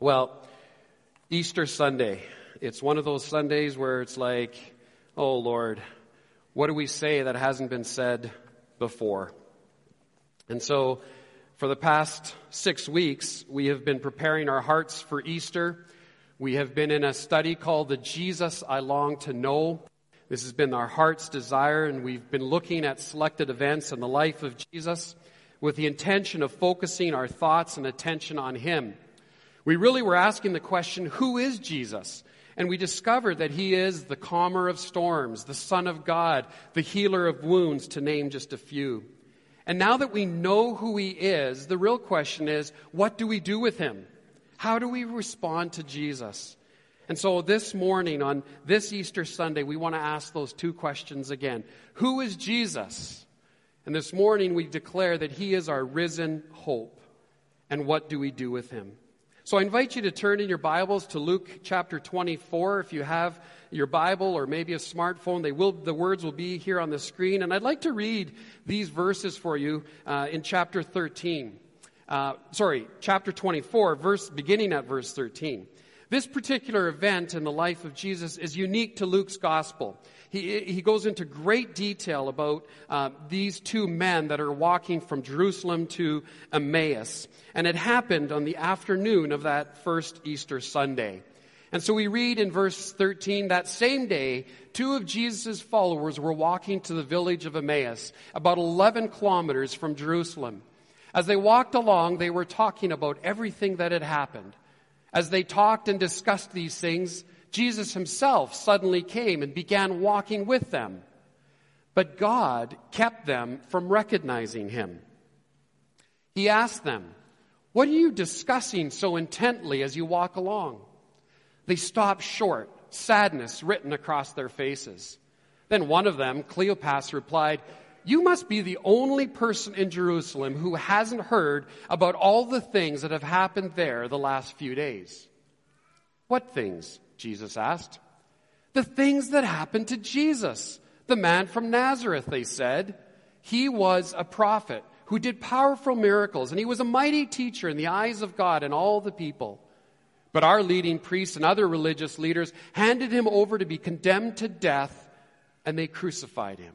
Well, Easter Sunday. It's one of those Sundays where it's like, oh Lord, what do we say that hasn't been said before? And so, for the past six weeks, we have been preparing our hearts for Easter. We have been in a study called The Jesus I Long to Know. This has been our heart's desire, and we've been looking at selected events in the life of Jesus with the intention of focusing our thoughts and attention on Him. We really were asking the question, who is Jesus? And we discovered that he is the calmer of storms, the Son of God, the healer of wounds, to name just a few. And now that we know who he is, the real question is, what do we do with him? How do we respond to Jesus? And so this morning, on this Easter Sunday, we want to ask those two questions again. Who is Jesus? And this morning, we declare that he is our risen hope. And what do we do with him? So I invite you to turn in your Bibles to Luke chapter 24. If you have your Bible or maybe a smartphone, they will, the words will be here on the screen. And I'd like to read these verses for you uh, in chapter 13. Uh, sorry, chapter 24, verse, beginning at verse 13. This particular event in the life of Jesus is unique to Luke's gospel he, he goes into great detail about uh, these two men that are walking from Jerusalem to Emmaus. And it happened on the afternoon of that first Easter Sunday. And so we read in verse 13 that same day, two of Jesus' followers were walking to the village of Emmaus, about 11 kilometers from Jerusalem. As they walked along, they were talking about everything that had happened. As they talked and discussed these things, Jesus himself suddenly came and began walking with them. But God kept them from recognizing him. He asked them, What are you discussing so intently as you walk along? They stopped short, sadness written across their faces. Then one of them, Cleopas, replied, You must be the only person in Jerusalem who hasn't heard about all the things that have happened there the last few days. What things? Jesus asked. The things that happened to Jesus, the man from Nazareth, they said. He was a prophet who did powerful miracles, and he was a mighty teacher in the eyes of God and all the people. But our leading priests and other religious leaders handed him over to be condemned to death, and they crucified him.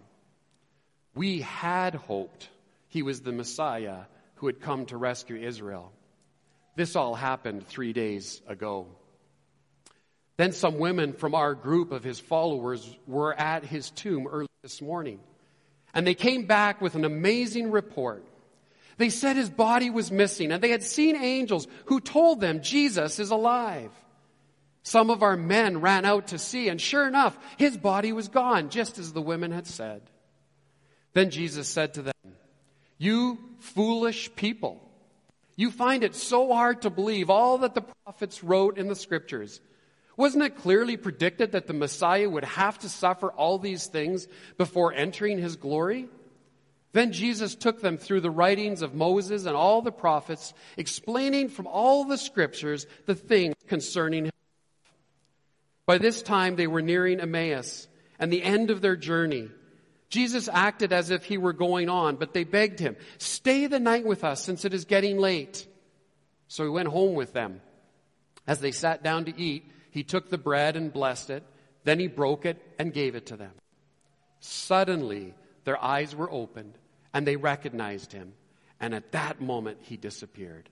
We had hoped he was the Messiah who had come to rescue Israel. This all happened three days ago. Then some women from our group of his followers were at his tomb early this morning. And they came back with an amazing report. They said his body was missing and they had seen angels who told them Jesus is alive. Some of our men ran out to see and sure enough, his body was gone, just as the women had said. Then Jesus said to them, You foolish people, you find it so hard to believe all that the prophets wrote in the scriptures. Wasn't it clearly predicted that the Messiah would have to suffer all these things before entering his glory? Then Jesus took them through the writings of Moses and all the prophets, explaining from all the scriptures the things concerning him. By this time they were nearing Emmaus and the end of their journey. Jesus acted as if he were going on, but they begged him, stay the night with us since it is getting late. So he went home with them. As they sat down to eat, he took the bread and blessed it. Then he broke it and gave it to them. Suddenly, their eyes were opened and they recognized him. And at that moment, he disappeared.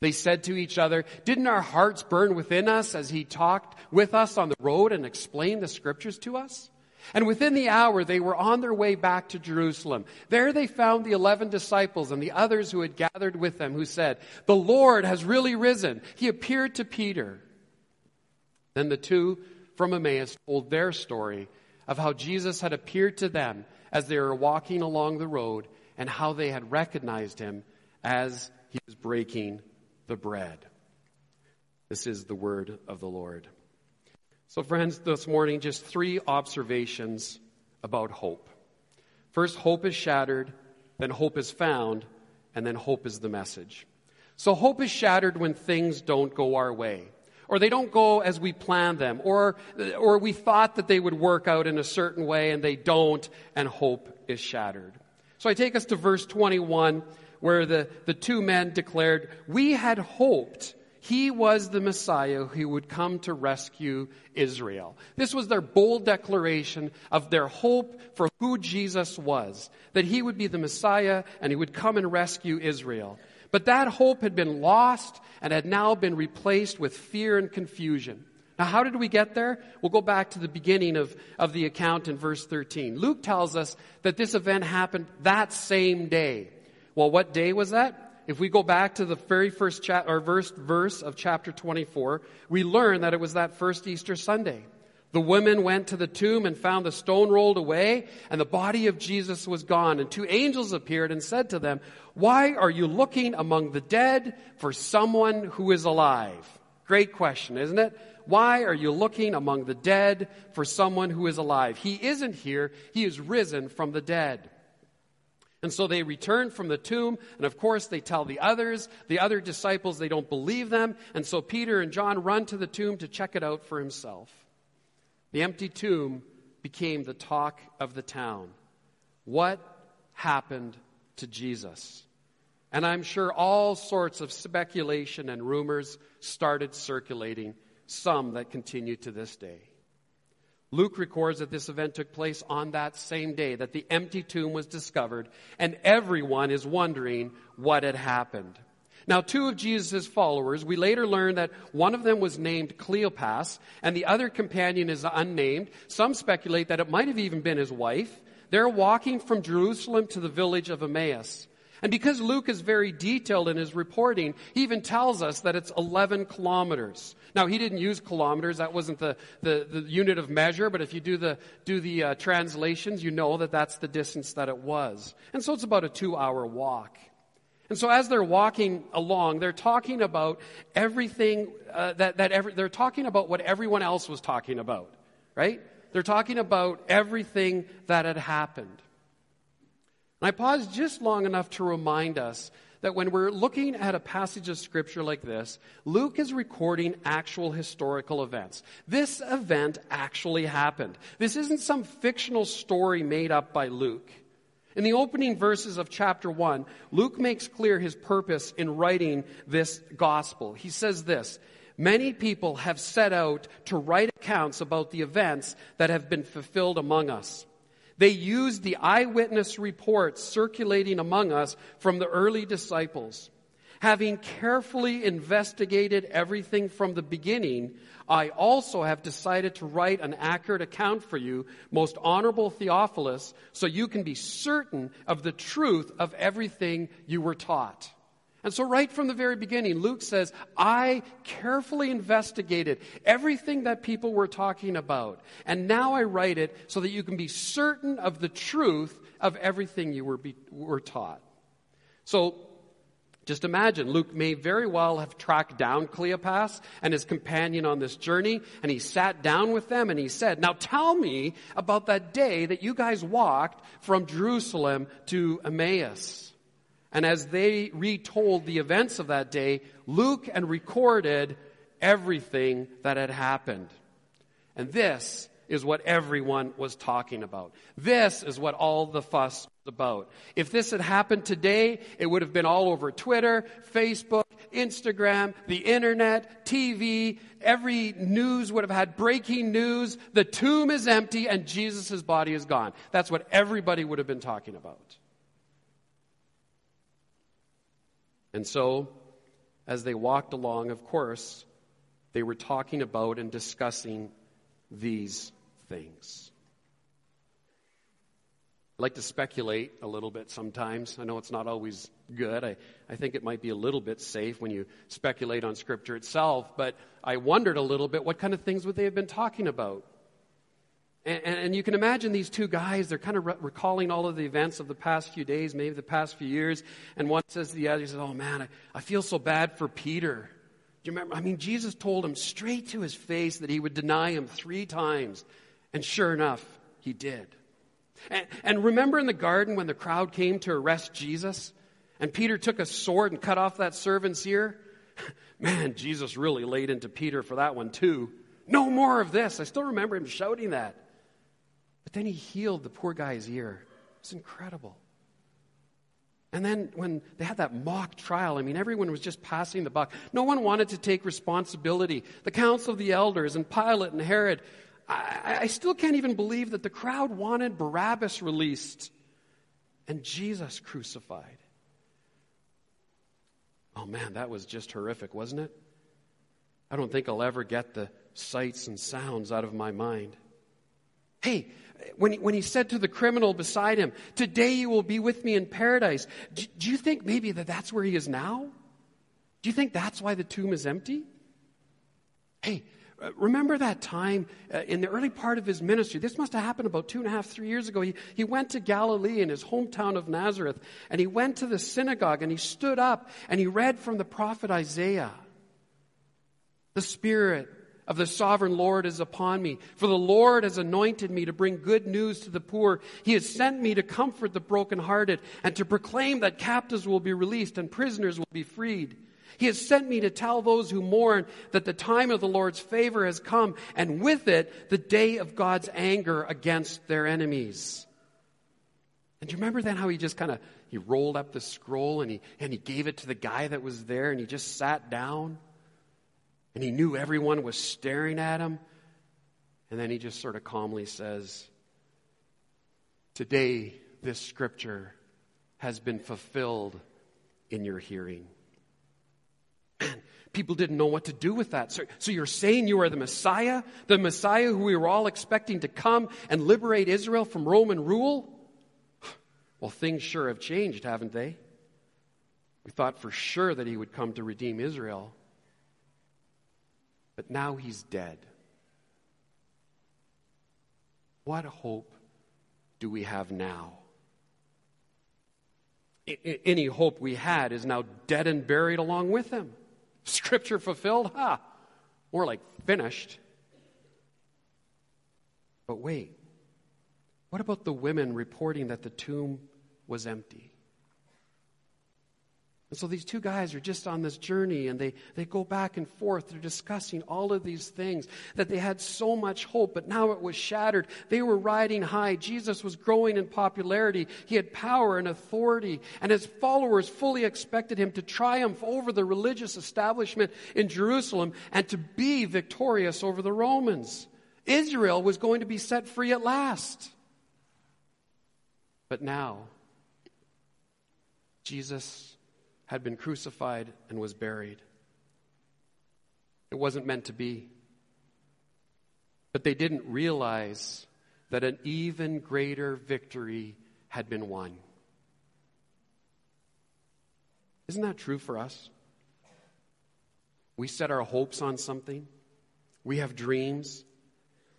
They said to each other, Didn't our hearts burn within us as he talked with us on the road and explained the scriptures to us? And within the hour, they were on their way back to Jerusalem. There they found the eleven disciples and the others who had gathered with them, who said, The Lord has really risen. He appeared to Peter. Then the two from Emmaus told their story of how Jesus had appeared to them as they were walking along the road and how they had recognized him as he was breaking the bread. This is the word of the Lord. So, friends, this morning, just three observations about hope. First, hope is shattered, then, hope is found, and then, hope is the message. So, hope is shattered when things don't go our way or they don't go as we planned them, or, or we thought that they would work out in a certain way and they don't, and hope is shattered. So I take us to verse 21, where the, the two men declared, We had hoped he was the Messiah who would come to rescue Israel. This was their bold declaration of their hope for who Jesus was, that he would be the Messiah and he would come and rescue Israel. But that hope had been lost and had now been replaced with fear and confusion. Now, how did we get there? We'll go back to the beginning of, of the account in verse 13. Luke tells us that this event happened that same day. Well, what day was that? If we go back to the very first cha- or verse, verse of chapter 24, we learn that it was that first Easter Sunday. The women went to the tomb and found the stone rolled away and the body of Jesus was gone. And two angels appeared and said to them, Why are you looking among the dead for someone who is alive? Great question, isn't it? Why are you looking among the dead for someone who is alive? He isn't here. He is risen from the dead. And so they return from the tomb, and of course they tell the others. The other disciples, they don't believe them. And so Peter and John run to the tomb to check it out for himself. The empty tomb became the talk of the town. What happened to Jesus? And I'm sure all sorts of speculation and rumors started circulating some that continue to this day. Luke records that this event took place on that same day, that the empty tomb was discovered, and everyone is wondering what had happened. Now, two of Jesus' followers, we later learn that one of them was named Cleopas, and the other companion is unnamed. Some speculate that it might have even been his wife. They're walking from Jerusalem to the village of Emmaus. And because Luke is very detailed in his reporting, he even tells us that it's 11 kilometers. Now, he didn't use kilometers. That wasn't the, the, the unit of measure. But if you do the, do the uh, translations, you know that that's the distance that it was. And so it's about a two hour walk. And so as they're walking along, they're talking about everything uh, that, that every, they're talking about what everyone else was talking about, right? They're talking about everything that had happened. And I pause just long enough to remind us that when we're looking at a passage of scripture like this, Luke is recording actual historical events. This event actually happened. This isn't some fictional story made up by Luke. In the opening verses of chapter 1, Luke makes clear his purpose in writing this gospel. He says this Many people have set out to write accounts about the events that have been fulfilled among us. They used the eyewitness reports circulating among us from the early disciples. Having carefully investigated everything from the beginning, I also have decided to write an accurate account for you, most honorable Theophilus, so you can be certain of the truth of everything you were taught. And so, right from the very beginning, Luke says, I carefully investigated everything that people were talking about. And now I write it so that you can be certain of the truth of everything you were, be, were taught. So, just imagine, Luke may very well have tracked down Cleopas and his companion on this journey, and he sat down with them and he said, Now tell me about that day that you guys walked from Jerusalem to Emmaus. And as they retold the events of that day, Luke and recorded everything that had happened. And this is what everyone was talking about. This is what all the fuss was about. If this had happened today, it would have been all over Twitter, Facebook, Instagram, the internet, TV. Every news would have had breaking news. The tomb is empty and Jesus' body is gone. That's what everybody would have been talking about. And so, as they walked along, of course, they were talking about and discussing these things. I like to speculate a little bit sometimes. I know it's not always good. I, I think it might be a little bit safe when you speculate on Scripture itself, but I wondered a little bit what kind of things would they have been talking about? And, and, you can imagine these two guys, they're kind of re- recalling all of the events of the past few days, maybe the past few years. And one says to the other, he says, Oh man, I, I feel so bad for Peter. Do you remember? I mean, Jesus told him straight to his face that he would deny him three times. And sure enough, he did. And, and remember in the garden when the crowd came to arrest Jesus? And Peter took a sword and cut off that servant's ear? Man, Jesus really laid into Peter for that one too. No more of this. I still remember him shouting that. But then he healed the poor guy's ear. It's incredible. And then when they had that mock trial, I mean, everyone was just passing the buck. No one wanted to take responsibility. The council of the elders and Pilate and Herod. I, I still can't even believe that the crowd wanted Barabbas released and Jesus crucified. Oh man, that was just horrific, wasn't it? I don't think I'll ever get the sights and sounds out of my mind. Hey, when he, when he said to the criminal beside him, Today you will be with me in paradise, do, do you think maybe that that's where he is now? Do you think that's why the tomb is empty? Hey, uh, remember that time uh, in the early part of his ministry? This must have happened about two and a half, three years ago. He, he went to Galilee in his hometown of Nazareth, and he went to the synagogue and he stood up and he read from the prophet Isaiah. The Spirit of the sovereign Lord is upon me. For the Lord has anointed me to bring good news to the poor. He has sent me to comfort the brokenhearted and to proclaim that captives will be released and prisoners will be freed. He has sent me to tell those who mourn that the time of the Lord's favor has come, and with it, the day of God's anger against their enemies. And you remember then how he just kind of he rolled up the scroll and he and he gave it to the guy that was there and he just sat down? And he knew everyone was staring at him. And then he just sort of calmly says, Today, this scripture has been fulfilled in your hearing. Man, people didn't know what to do with that. So, so you're saying you are the Messiah? The Messiah who we were all expecting to come and liberate Israel from Roman rule? Well, things sure have changed, haven't they? We thought for sure that he would come to redeem Israel. But now he's dead. What hope do we have now? I- any hope we had is now dead and buried along with him. Scripture fulfilled? Ha! Huh. More like finished. But wait, what about the women reporting that the tomb was empty? And so these two guys are just on this journey and they, they go back and forth. They're discussing all of these things that they had so much hope, but now it was shattered. They were riding high. Jesus was growing in popularity. He had power and authority, and his followers fully expected him to triumph over the religious establishment in Jerusalem and to be victorious over the Romans. Israel was going to be set free at last. But now, Jesus had been crucified and was buried. It wasn't meant to be. But they didn't realize that an even greater victory had been won. Isn't that true for us? We set our hopes on something, we have dreams.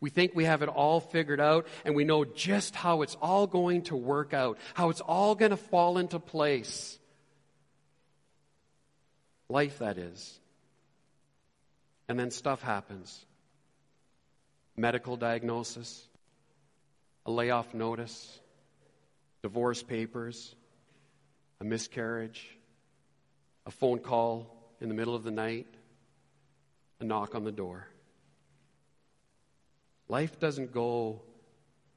We think we have it all figured out, and we know just how it's all going to work out, how it's all going to fall into place. Life, that is. And then stuff happens medical diagnosis, a layoff notice, divorce papers, a miscarriage, a phone call in the middle of the night, a knock on the door. Life doesn't go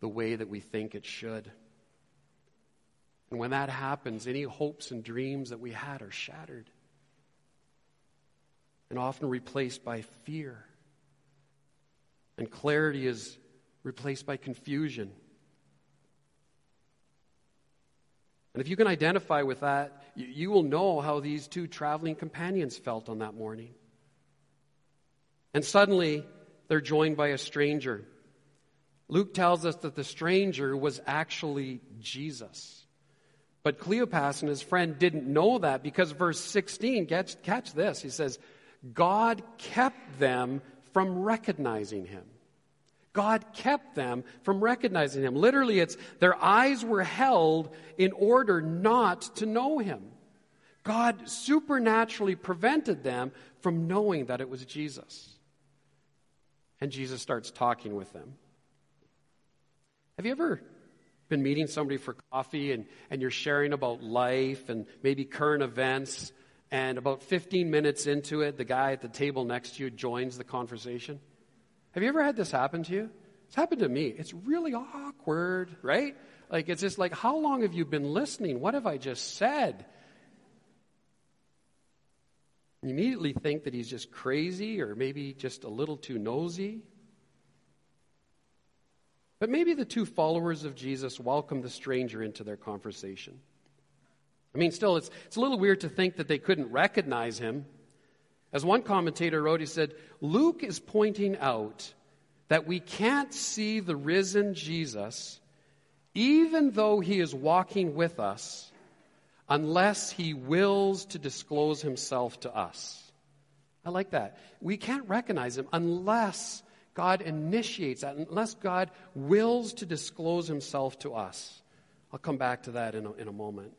the way that we think it should. And when that happens, any hopes and dreams that we had are shattered and often replaced by fear. And clarity is replaced by confusion. And if you can identify with that, you, you, will know how these two traveling companions felt on that morning. And suddenly, they're joined by a stranger. Luke tells us that the stranger was actually Jesus. But Cleopas and his friend didn't know that because verse 16, catch, catch this, he says, God kept them from recognizing him. God kept them from recognizing him. Literally, it's their eyes were held in order not to know him. God supernaturally prevented them from knowing that it was Jesus. And Jesus starts talking with them. Have you ever been meeting somebody for coffee and, and you're sharing about life and maybe current events and about 15 minutes into it, the guy at the table next to you joins the conversation. Have you ever had this happen to you? It's happened to me. It's really awkward, right? Like, it's just like, how long have you been listening? What have I just said? You immediately think that he's just crazy or maybe just a little too nosy. But maybe the two followers of Jesus welcomed the stranger into their conversation. I mean, still, it's, it's a little weird to think that they couldn't recognize him. As one commentator wrote, he said, Luke is pointing out that we can't see the risen Jesus, even though he is walking with us, unless he wills to disclose himself to us. I like that. We can't recognize him unless God initiates that, unless God wills to disclose himself to us. I'll come back to that in a, in a moment.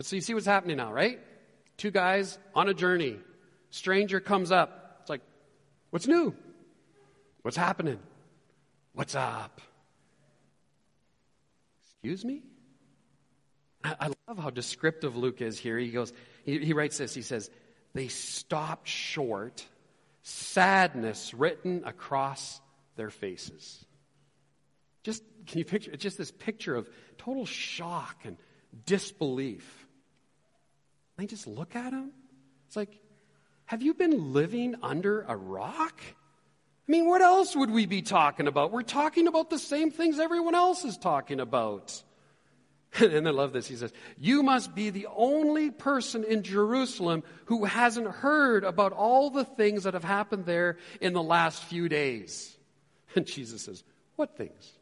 But so you see what's happening now, right? Two guys on a journey. Stranger comes up. It's like, what's new? What's happening? What's up? Excuse me? I, love how descriptive Luke is here. He goes, he, he writes this. He says, they stopped short, sadness written across their faces. Just, can you picture, just this picture of total shock and disbelief. They just look at him. It's like, have you been living under a rock? I mean, what else would we be talking about? We're talking about the same things everyone else is talking about. And I love this. He says, You must be the only person in Jerusalem who hasn't heard about all the things that have happened there in the last few days. And Jesus says, What things?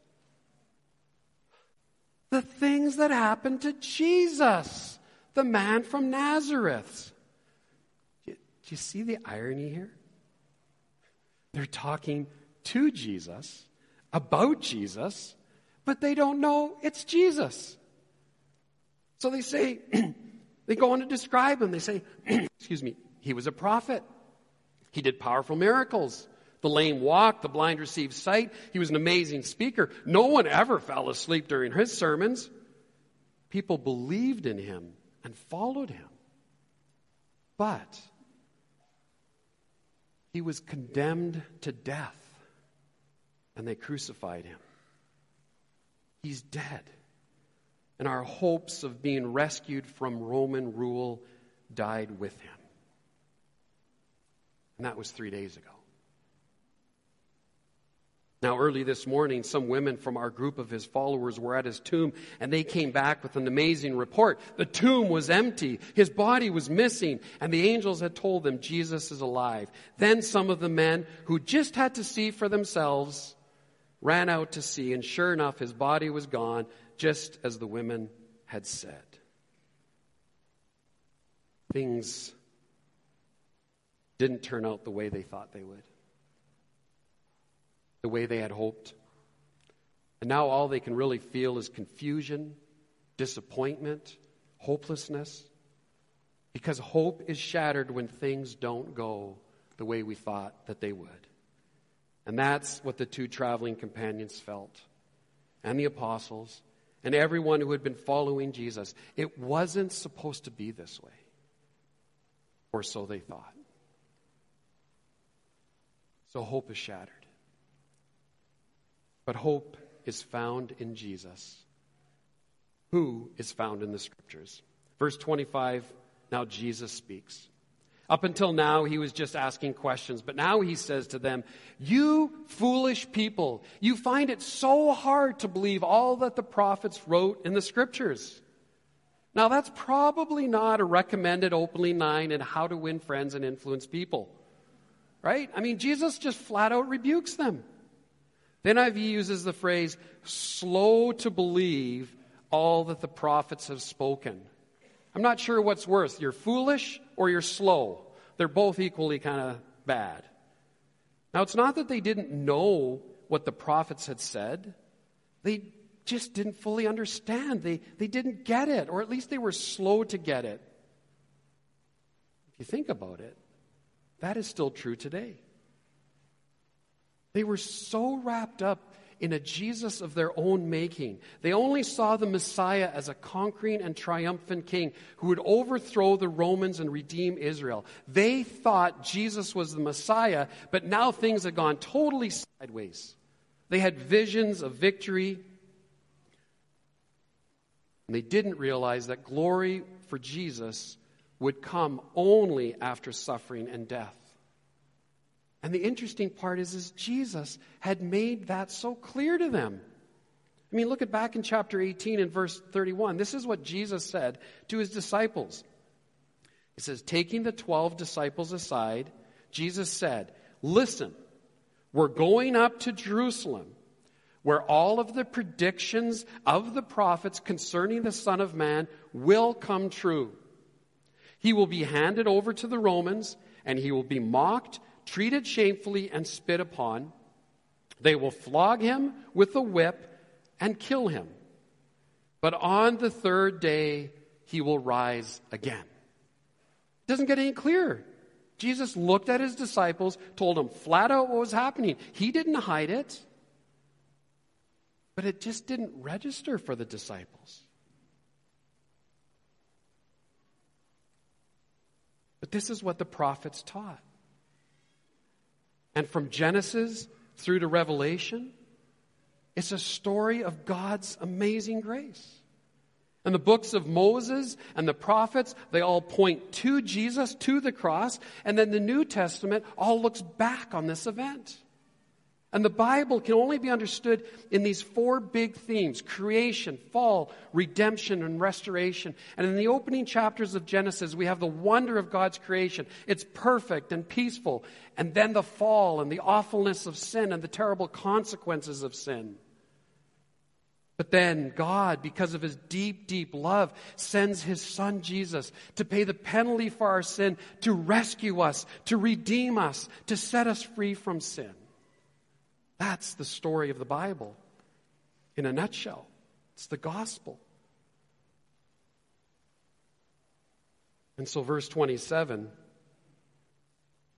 The things that happened to Jesus the man from Nazareth. Do you see the irony here? They're talking to Jesus, about Jesus, but they don't know it's Jesus. So they say, they go on to describe him. They say, excuse me, he was a prophet. He did powerful miracles. The lame walked, the blind received sight. He was an amazing speaker. No one ever fell asleep during his sermons. People believed in him and followed him. But he was condemned to death, and they crucified him. He's dead. And our hopes of being rescued from Roman rule died with him. And that was three days ago. Now, early this morning, some women from our group of his followers were at his tomb, and they came back with an amazing report. The tomb was empty, his body was missing, and the angels had told them Jesus is alive. Then some of the men who just had to see for themselves ran out to see, and sure enough, his body was gone, just as the women had said. Things didn't turn out the way they thought they would the way they had hoped. And now all they can really feel is confusion, disappointment, hopelessness. Because hope is shattered when things don't go the way we thought that they would. And that's what the two traveling companions felt, and the apostles, and everyone who had been following Jesus. It wasn't supposed to be this way, or so they thought. So hope is shattered. But hope is found in Jesus, who is found in the scriptures. Verse 25, now Jesus speaks. Up until now, he was just asking questions, but now he says to them, You foolish people, you find it so hard to believe all that the prophets wrote in the scriptures. Now, that's probably not a recommended opening line in how to win friends and influence people, right? I mean, Jesus just flat out rebukes them. The NIV uses the phrase, slow to believe all that the prophets have spoken. I'm not sure what's worse. You're foolish or you're slow. They're both equally kind of bad. Now, it's not that they didn't know what the prophets had said, they just didn't fully understand. They, they didn't get it, or at least they were slow to get it. If you think about it, that is still true today. They were so wrapped up in a Jesus of their own making. They only saw the Messiah as a conquering and triumphant king who would overthrow the Romans and redeem Israel. They thought Jesus was the Messiah, but now things had gone totally sideways. They had visions of victory, And they didn't realize that glory for Jesus would come only after suffering and death. And the interesting part is, is Jesus had made that so clear to them. I mean, look at back in chapter 18 and verse 31. This is what Jesus said to his disciples. He says, taking the 12 disciples aside, Jesus said, Listen, we're going up to Jerusalem, where all of the predictions of the prophets concerning the Son of Man will come true. He will be handed over to the Romans, and he will be mocked, treated shamefully, and spit upon. They will flog him with a whip and kill him. But on the third day, he will rise again. It doesn't get any clearer. Jesus looked at his disciples, told them flat out what was happening. He didn't hide it, but it just didn't register for the disciples. But this is what the prophets taught. And from Genesis through to Revelation, it's a story of God's amazing grace. And the books of Moses and the prophets, they all point to Jesus, to the cross, and then the New Testament all looks back on this event. And the Bible can only be understood in these four big themes creation, fall, redemption, and restoration. And in the opening chapters of Genesis, we have the wonder of God's creation. It's perfect and peaceful. And then the fall and the awfulness of sin and the terrible consequences of sin. But then God, because of his deep, deep love, sends his son Jesus to pay the penalty for our sin, to rescue us, to redeem us, to set us free from sin. That's the story of the Bible in a nutshell. It's the gospel. And so, verse 27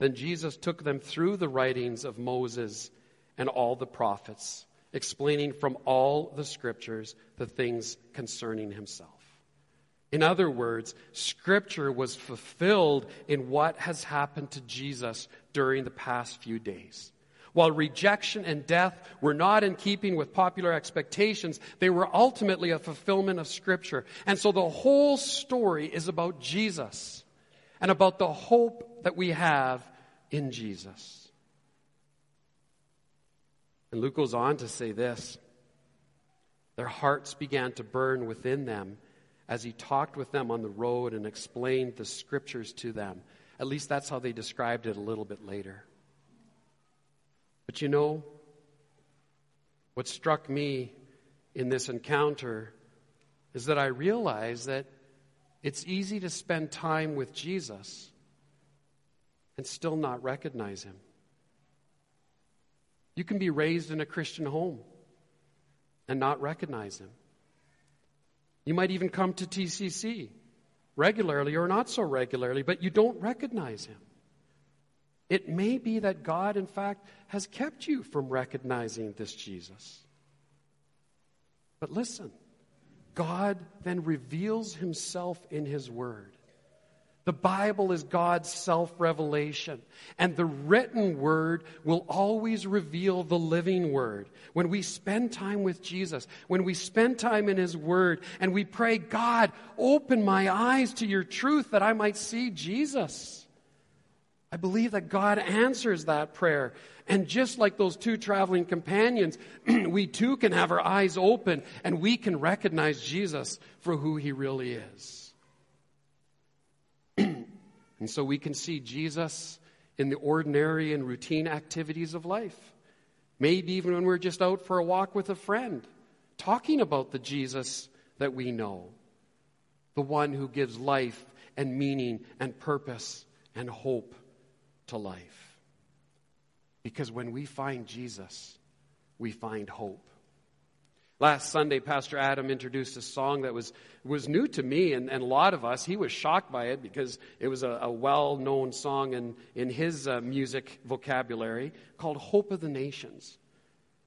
then Jesus took them through the writings of Moses and all the prophets, explaining from all the scriptures the things concerning himself. In other words, Scripture was fulfilled in what has happened to Jesus during the past few days. While rejection and death were not in keeping with popular expectations, they were ultimately a fulfillment of Scripture. And so the whole story is about Jesus and about the hope that we have in Jesus. And Luke goes on to say this Their hearts began to burn within them as he talked with them on the road and explained the Scriptures to them. At least that's how they described it a little bit later. But you know, what struck me in this encounter is that I realized that it's easy to spend time with Jesus and still not recognize him. You can be raised in a Christian home and not recognize him. You might even come to TCC regularly or not so regularly, but you don't recognize him. It may be that God, in fact, has kept you from recognizing this Jesus. But listen, God then reveals himself in his word. The Bible is God's self revelation, and the written word will always reveal the living word. When we spend time with Jesus, when we spend time in His word, and we pray, God, open my eyes to your truth that I might see Jesus. I believe that God answers that prayer. And just like those two traveling companions, we too can have our eyes open and we can recognize Jesus for who he really is. and so we can see Jesus in the ordinary and routine activities of life. Maybe even when we're just out for a walk with a friend, talking about the Jesus that we know, the one who gives life and meaning and purpose and hope to life. Because when we find Jesus, we find hope. Last Sunday, Pastor Adam introduced a song that was, was new to me and, and a lot of us. He was shocked by it because it was a, a well known song in, in his uh, music vocabulary called Hope of the Nations.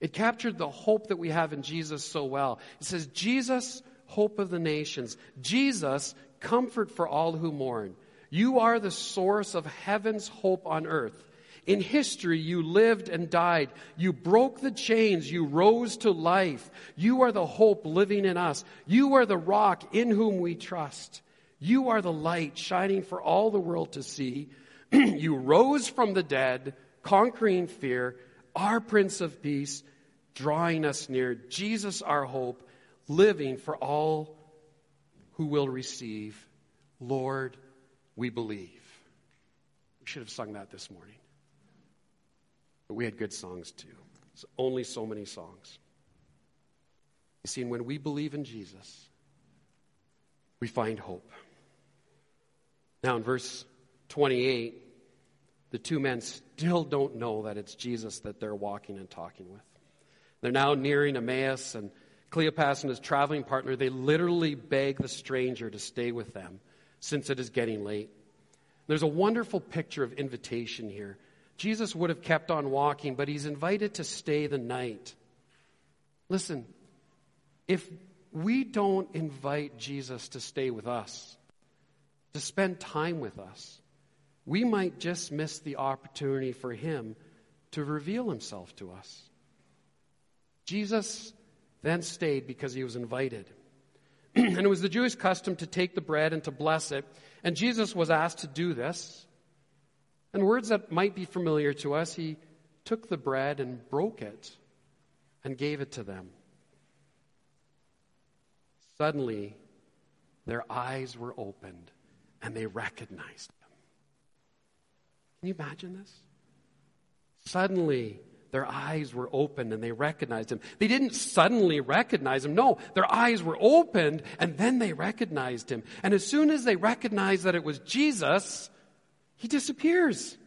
It captured the hope that we have in Jesus so well. It says, Jesus, hope of the nations. Jesus, comfort for all who mourn. You are the source of heaven's hope on earth. In history, you lived and died. You broke the chains. You rose to life. You are the hope living in us. You are the rock in whom we trust. You are the light shining for all the world to see. you rose from the dead, conquering fear, our Prince of Peace, drawing us near. Jesus, our hope, living for all who will receive. Lord, we believe. We should have sung that this morning. But we had good songs too. It's only so many songs. You see, when we believe in Jesus, we find hope. Now, in verse 28, the two men still don't know that it's Jesus that they're walking and talking with. They're now nearing Emmaus, and Cleopas and his traveling partner, they literally beg the stranger to stay with them since it is getting late. There's a wonderful picture of invitation here. Jesus would have kept on walking, but he's invited to stay the night. Listen, if we don't invite Jesus to stay with us, to spend time with us, we might just miss the opportunity for him to reveal himself to us. Jesus then stayed because he was invited. and it was the Jewish custom to take the bread and to bless it. And Jesus was asked to do this. And words that might be familiar to us, he took the bread and broke it and gave it to them. Suddenly, their eyes were opened and they recognized him. Can you imagine this? Suddenly, their eyes were opened and they recognized him. They didn't suddenly recognize him. No, their eyes were opened and then they recognized him. And as soon as they recognized that it was Jesus, he disappears.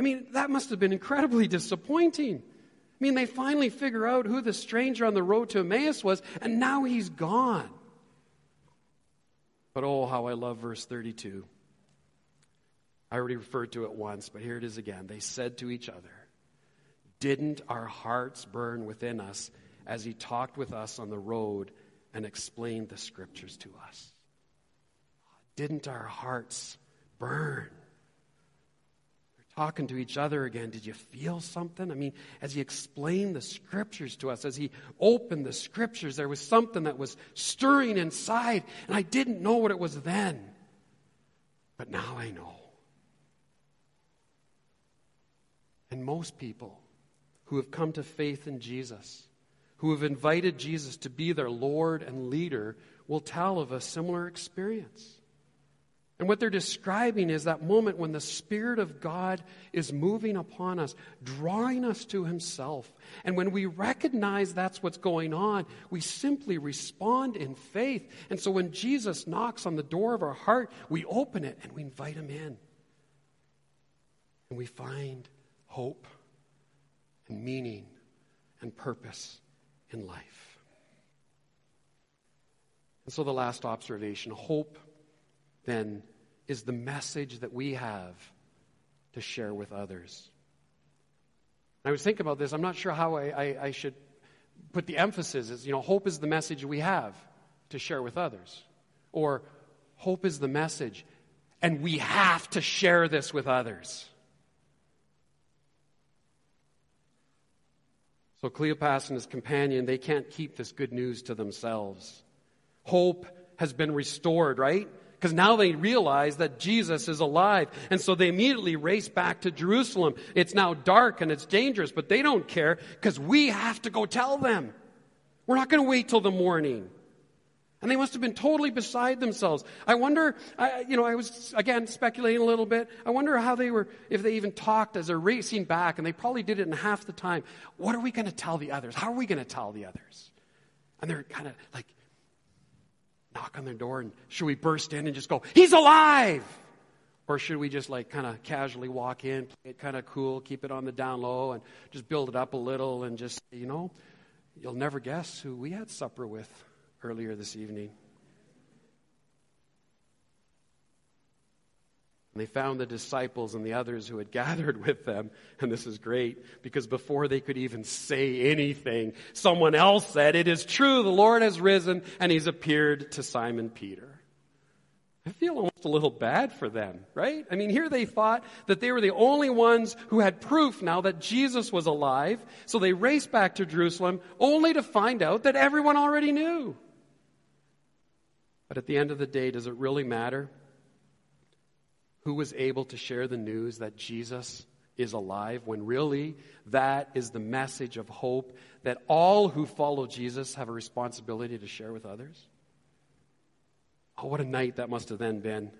I mean, that must have been incredibly disappointing. I mean, they finally figure out who the stranger on the road to Emmaus was, and now he's gone. But oh, how I love verse 32. I already referred to it once, but here it is again. They said to each other, didn't our hearts burn within us as he talked with us on the road and explained the scriptures to us? Didn't our hearts burn? Talking to each other again. Did you feel something? I mean, as he explained the scriptures to us, as he opened the scriptures, there was something that was stirring inside, and I didn't know what it was then. But now I know. And most people who have come to faith in Jesus, who have invited Jesus to be their Lord and leader, will tell of a similar experience. And what they're describing is that moment when the Spirit of God is moving upon us, drawing us to Himself. And when we recognize that's what's going on, we simply respond in faith. And so when Jesus knocks on the door of our heart, we open it and we invite Him in. And we find hope and meaning and purpose in life. And so, the last observation hope then is the message that we have to share with others. I was thinking about this. I'm not sure how I, I, I should put the emphasis. Is you know, hope is the message we have to share with others, or hope is the message, and we have to share this with others. So Cleopas and his companion, they can't keep this good news to themselves. Hope has been restored, right? Because now they realize that Jesus is alive. And so they immediately race back to Jerusalem. It's now dark and it's dangerous, but they don't care because we have to go tell them. We're not going to wait till the morning. And they must have been totally beside themselves. I wonder, I, you know, I was, again, speculating a little bit. I wonder how they were, if they even talked as they're racing back, and they probably did it in half the time. What are we going to tell the others? How are we going to tell the others? And they're kind of like, knock on their door, and should we burst in and just go, He's alive! Or should we just like kind of casually walk in, play it kind of cool, keep it on the down low, and just build it up a little and just, you know, you'll never guess who we had supper with earlier this evening. And they found the disciples and the others who had gathered with them. And this is great because before they could even say anything, someone else said, It is true, the Lord has risen and he's appeared to Simon Peter. I feel almost a little bad for them, right? I mean, here they thought that they were the only ones who had proof now that Jesus was alive, so they raced back to Jerusalem only to find out that everyone already knew. But at the end of the day, does it really matter who was able to share the news that Jesus is alive when really that is the message of hope that all who follow Jesus have a responsibility to share with others? Oh, what a night that must have then been.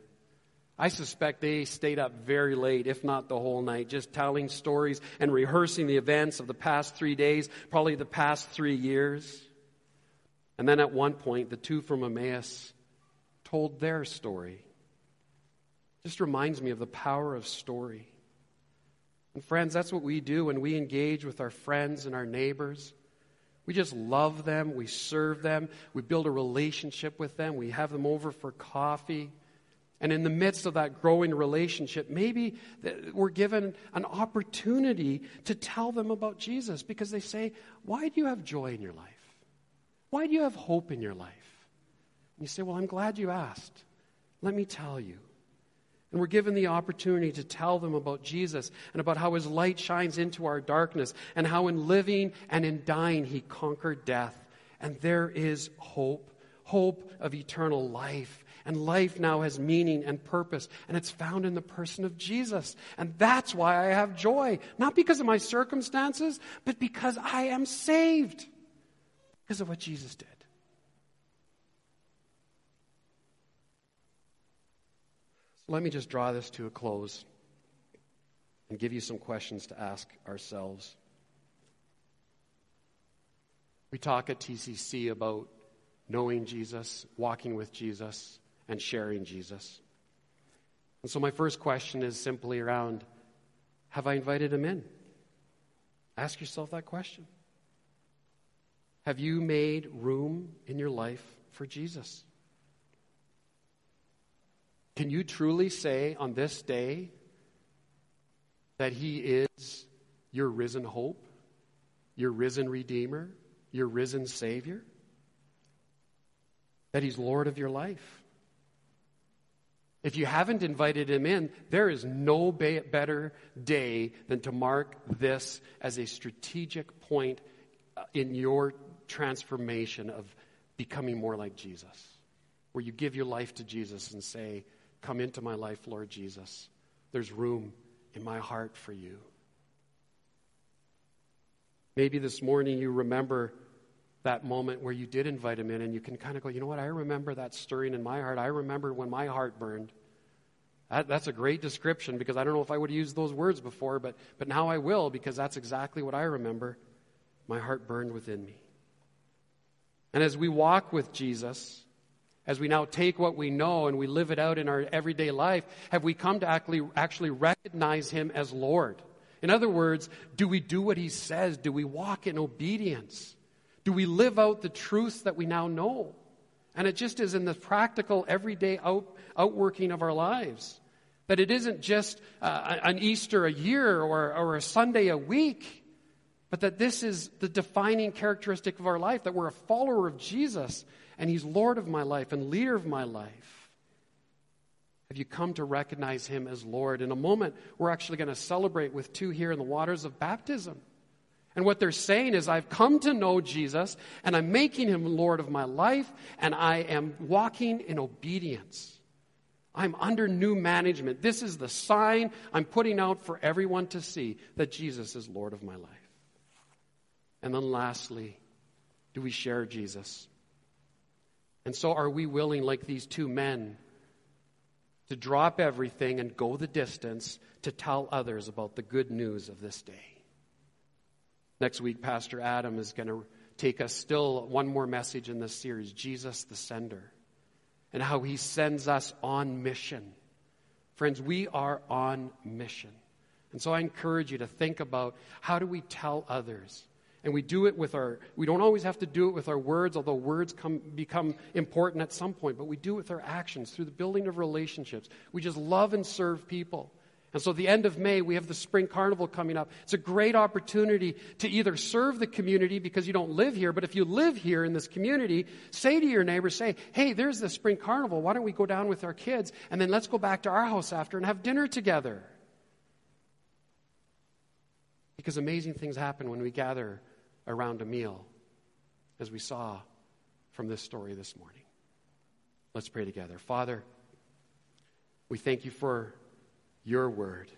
I suspect they stayed up very late, if not the whole night, just telling stories and rehearsing the events of the past three days, probably the past three years. And then at one point, the two from Emmaus told their story. Just reminds me of the power of story. And friends, that's what we do when we engage with our friends and our neighbors. We just love them, we serve them, we build a relationship with them, we have them over for coffee. And in the midst of that growing relationship, maybe we're given an opportunity to tell them about Jesus because they say, Why do you have joy in your life? Why do you have hope in your life? You say, Well, I'm glad you asked. Let me tell you. And we're given the opportunity to tell them about Jesus and about how his light shines into our darkness and how in living and in dying he conquered death. And there is hope hope of eternal life. And life now has meaning and purpose, and it's found in the person of Jesus. And that's why I have joy. Not because of my circumstances, but because I am saved because of what Jesus did. Let me just draw this to a close and give you some questions to ask ourselves. We talk at TCC about knowing Jesus, walking with Jesus, and sharing Jesus. And so, my first question is simply around Have I invited him in? Ask yourself that question. Have you made room in your life for Jesus? Can you truly say on this day that He is your risen hope, your risen Redeemer, your risen Savior? That He's Lord of your life? If you haven't invited Him in, there is no better day than to mark this as a strategic point uh, in your transformation of becoming more like Jesus, where you give your life to Jesus and say, Come into my life, Lord Jesus. There's room in my heart for you. Maybe this morning you remember that moment where you did invite him in and you can kind of go, you know what? I remember that stirring in my heart. I remember when my heart burned. That, that's a great description because I don't know if I would have used those words before, but, but now I will because that's exactly what I remember. My heart burned within me. And as we walk with Jesus, as we now take what we know and we live it out in our everyday life, have we come to actually, actually recognize Him as Lord? In other words, do we do what He says? Do we walk in obedience? Do we live out the truths that we now know? And it just is in the practical, everyday out, outworking of our lives. That it isn't just uh, an Easter a year or, or a Sunday a week, but that this is the defining characteristic of our life, that we're a follower of Jesus and He's Lord of my life and leader of my life? Have you come to recognize Him as Lord? In a moment, we're actually going to celebrate with two here in the waters of baptism. And what they're saying is, I've come to know Jesus, and I'm making Him Lord of my life, and I am walking in obedience. I'm under new management. This is the sign I'm putting out for everyone to see that Jesus is Lord of my life. And then lastly, do we share Jesus? And so, are we willing, like these two men, to drop everything and go the distance to tell others about the good news of this day? Next week, Pastor Adam is going to take us still one more message in this series Jesus the Sender, and how he sends us on mission. Friends, we are on mission. And so I encourage you to think about how do we tell others and we do it with our, we don't always have to do it with our words, although words come, become important at some point, but we do it with our actions through the building of relationships. We just love and serve people. And so, the end of May, we have the Spring Carnival coming up. It's a great opportunity to either serve the community because you don't live here, but if you live here in this community, say to your neighbor, say, hey, there's the Spring Carnival. Why don't we go down with our kids and then let's go back to our house after and have dinner together? Because amazing things happen when we gather around a meal, as we saw from this story this morning. Let's pray together. Father, we thank you for your word,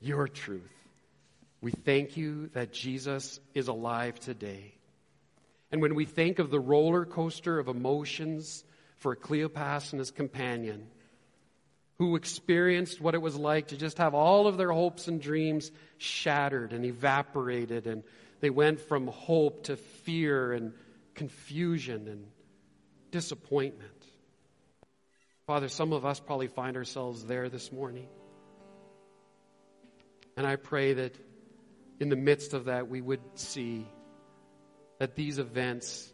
your truth. We thank you that Jesus is alive today. And when we think of the roller coaster of emotions for Cleopas and his companion, who experienced what it was like to just have all of their hopes and dreams shattered and evaporated, and they went from hope to fear and confusion and disappointment. Father, some of us probably find ourselves there this morning. And I pray that in the midst of that, we would see that these events,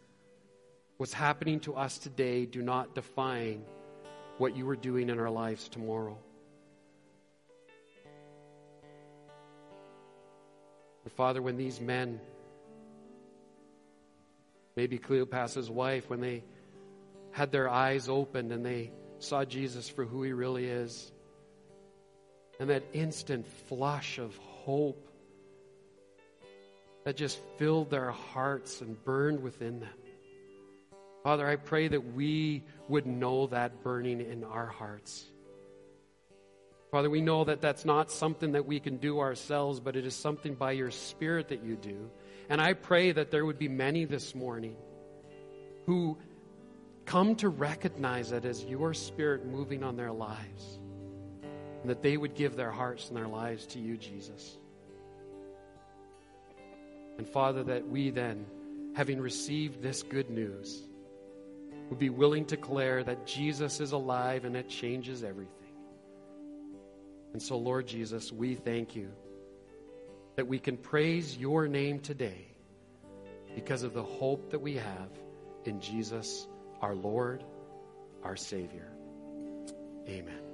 what's happening to us today, do not define what you are doing in our lives tomorrow. And Father, when these men, maybe Cleopas's wife, when they had their eyes opened and they saw Jesus for who he really is, and that instant flush of hope that just filled their hearts and burned within them. Father, I pray that we would know that burning in our hearts. Father, we know that that's not something that we can do ourselves, but it is something by your Spirit that you do. And I pray that there would be many this morning who come to recognize it as your Spirit moving on their lives and that they would give their hearts and their lives to you, Jesus. And Father, that we then, having received this good news, would be willing to declare that Jesus is alive and it changes everything. And so, Lord Jesus, we thank you that we can praise your name today because of the hope that we have in Jesus, our Lord, our Savior. Amen.